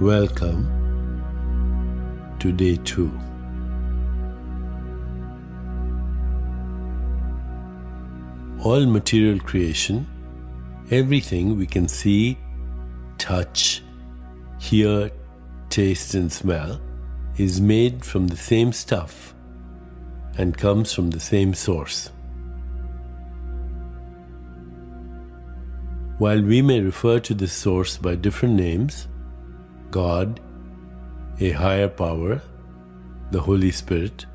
Welcome to day two. All material creation, everything we can see, touch, hear, taste, and smell, is made from the same stuff and comes from the same source. While we may refer to this source by different names God, a higher power, the Holy Spirit,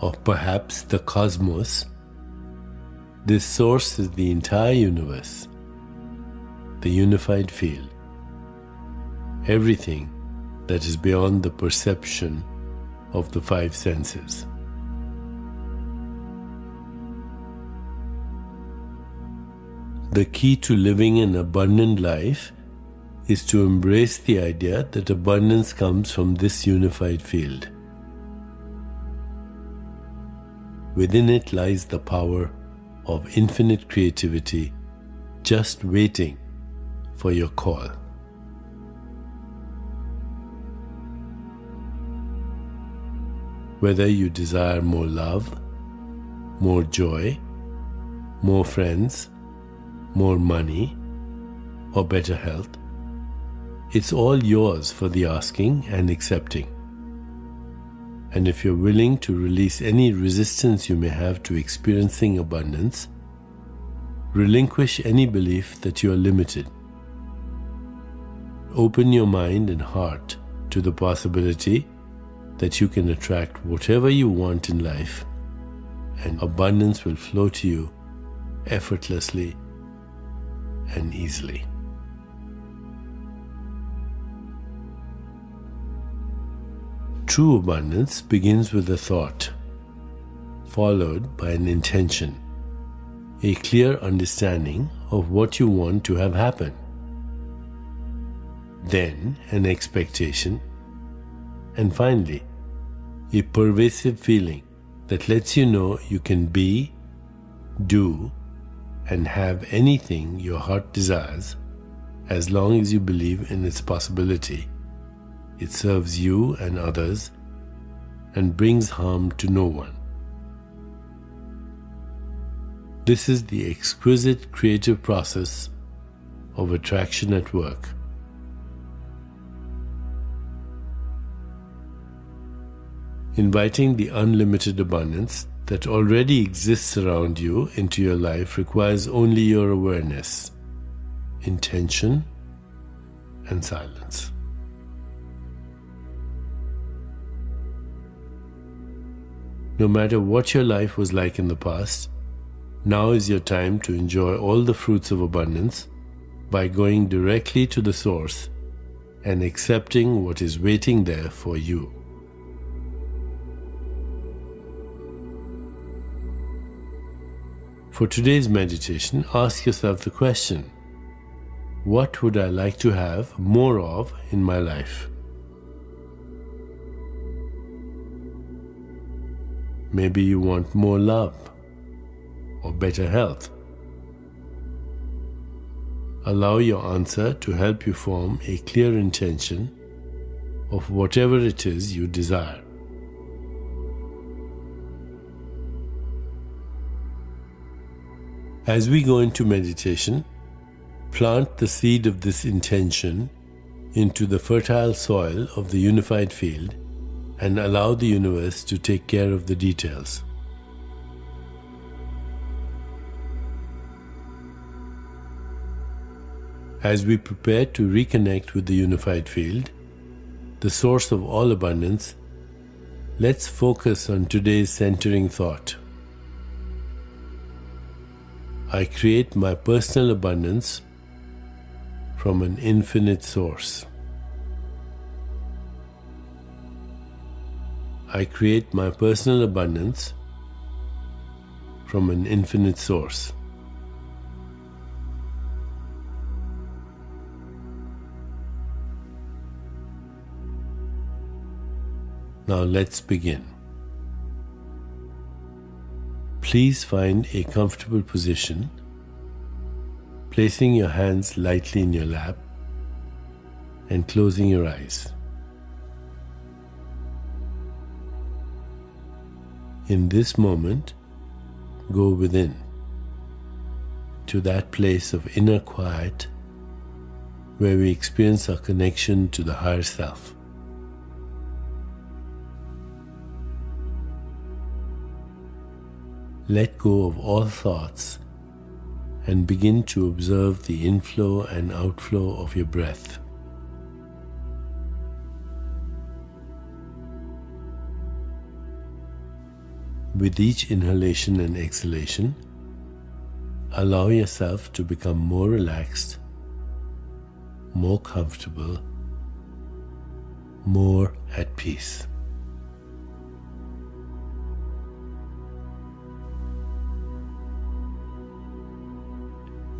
or perhaps the cosmos this source is the entire universe, the unified field, everything that is beyond the perception of the five senses. The key to living an abundant life is to embrace the idea that abundance comes from this unified field. Within it lies the power of infinite creativity just waiting for your call. Whether you desire more love, more joy, more friends, more money, or better health, it's all yours for the asking and accepting. And if you're willing to release any resistance you may have to experiencing abundance, relinquish any belief that you are limited. Open your mind and heart to the possibility that you can attract whatever you want in life, and abundance will flow to you effortlessly and easily. True abundance begins with a thought, followed by an intention, a clear understanding of what you want to have happen, then an expectation, and finally, a pervasive feeling that lets you know you can be, do, and have anything your heart desires as long as you believe in its possibility it serves you and others and brings harm to no one. This is the exquisite creative process of attraction at work. Inviting the unlimited abundance that already exists around you into your life requires only your awareness, intention, and silence. No matter what your life was like in the past, now is your time to enjoy all the fruits of abundance by going directly to the source and accepting what is waiting there for you. For today's meditation, ask yourself the question What would I like to have more of in my life? Maybe you want more love or better health. Allow your answer to help you form a clear intention of whatever it is you desire. As we go into meditation, plant the seed of this intention into the fertile soil of the unified field and allow the universe to take care of the details. As we prepare to reconnect with the unified field, the source of all abundance, let's focus on today's centering thought. I create my personal abundance from an infinite source. I create my personal abundance from an infinite source. Now let's begin. Please find a comfortable position, placing your hands lightly in your lap and closing your eyes. In this moment, go within to that place of inner quiet where we experience our connection to the higher self. Let go of all thoughts and begin to observe the inflow and outflow of your breath. With each inhalation and exhalation, allow yourself to become more relaxed, more comfortable, more at peace.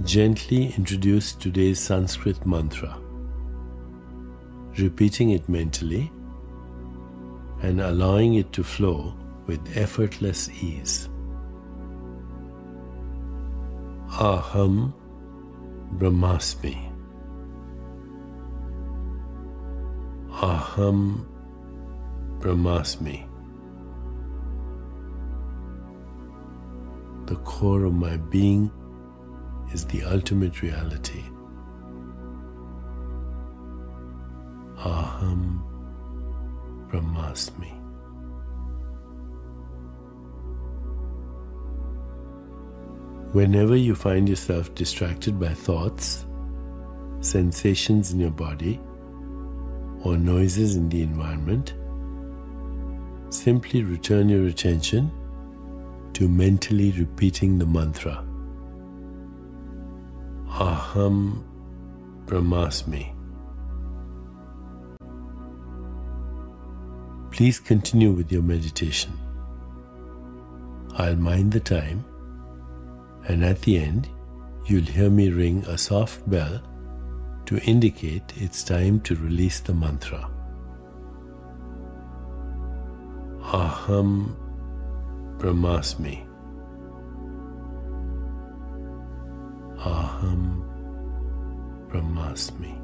Gently introduce today's Sanskrit mantra, repeating it mentally and allowing it to flow with effortless ease. Aham Brahmasmi. Aham Brahmasmi. The core of my being is the ultimate reality. Aham Brahmasmi. Whenever you find yourself distracted by thoughts, sensations in your body, or noises in the environment, simply return your attention to mentally repeating the mantra Aham Brahmasmi. Please continue with your meditation. I'll mind the time and at the end, you'll hear me ring a soft bell to indicate it's time to release the mantra. Aham Brahmasmi. Aham Brahmasmi.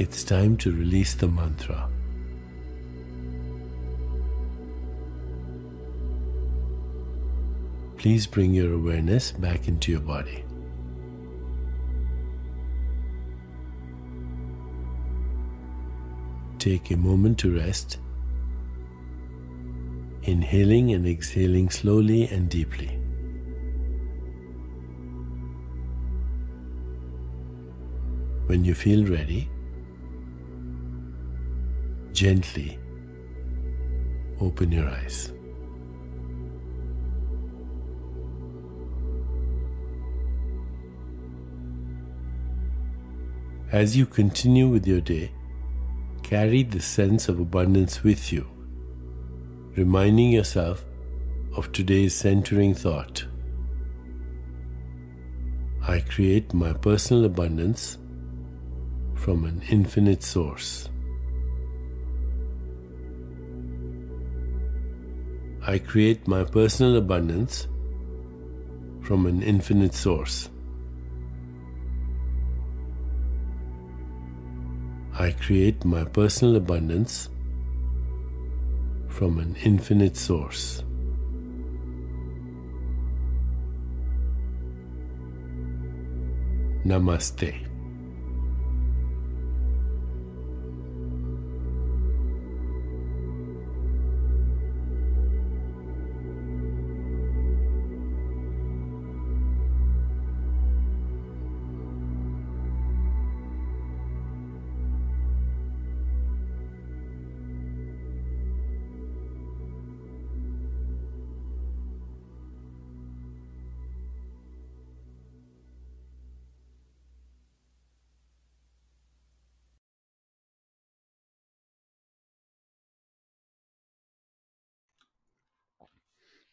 It's time to release the mantra. Please bring your awareness back into your body. Take a moment to rest, inhaling and exhaling slowly and deeply. When you feel ready, gently open your eyes. As you continue with your day, carry the sense of abundance with you, reminding yourself of today's centering thought. I create my personal abundance from an infinite source. I create my personal abundance from an infinite source. I create my personal abundance from an infinite source. Namaste.